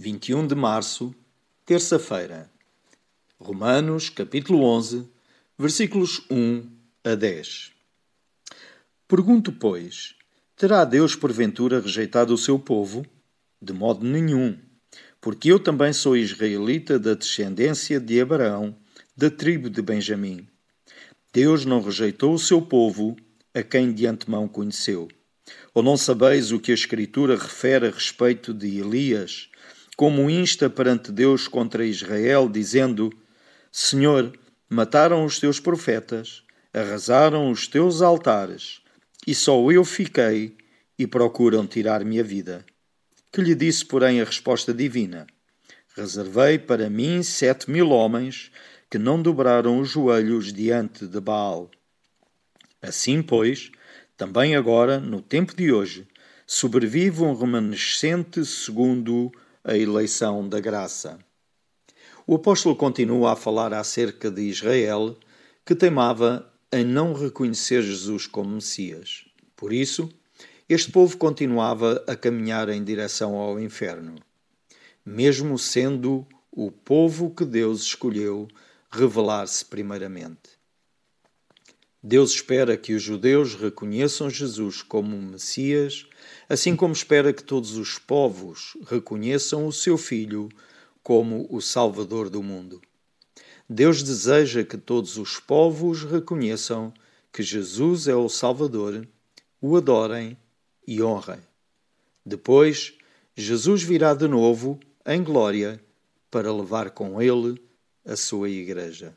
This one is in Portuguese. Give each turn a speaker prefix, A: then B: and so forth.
A: 21 de março, terça-feira. Romanos, capítulo 11, versículos 1 a 10. Pergunto, pois, terá Deus porventura rejeitado o seu povo? De modo nenhum, porque eu também sou israelita da descendência de Abraão, da tribo de Benjamim. Deus não rejeitou o seu povo, a quem de antemão conheceu. Ou não sabeis o que a Escritura refere a respeito de Elias, como insta perante Deus contra Israel, dizendo: Senhor, mataram os teus profetas, arrasaram os teus altares, e só eu fiquei e procuram tirar-me a vida. Que lhe disse, porém, a resposta divina: Reservei para mim sete mil homens que não dobraram os joelhos diante de Baal. Assim, pois, também agora, no tempo de hoje, sobrevive um remanescente segundo a eleição da graça. O apóstolo continua a falar acerca de Israel, que teimava em não reconhecer Jesus como Messias. Por isso, este povo continuava a caminhar em direção ao inferno, mesmo sendo o povo que Deus escolheu revelar-se primeiramente. Deus espera que os judeus reconheçam Jesus como Messias, assim como espera que todos os povos reconheçam o seu Filho como o Salvador do mundo. Deus deseja que todos os povos reconheçam que Jesus é o Salvador, o adorem e honrem. Depois, Jesus virá de novo, em glória, para levar com ele a sua Igreja.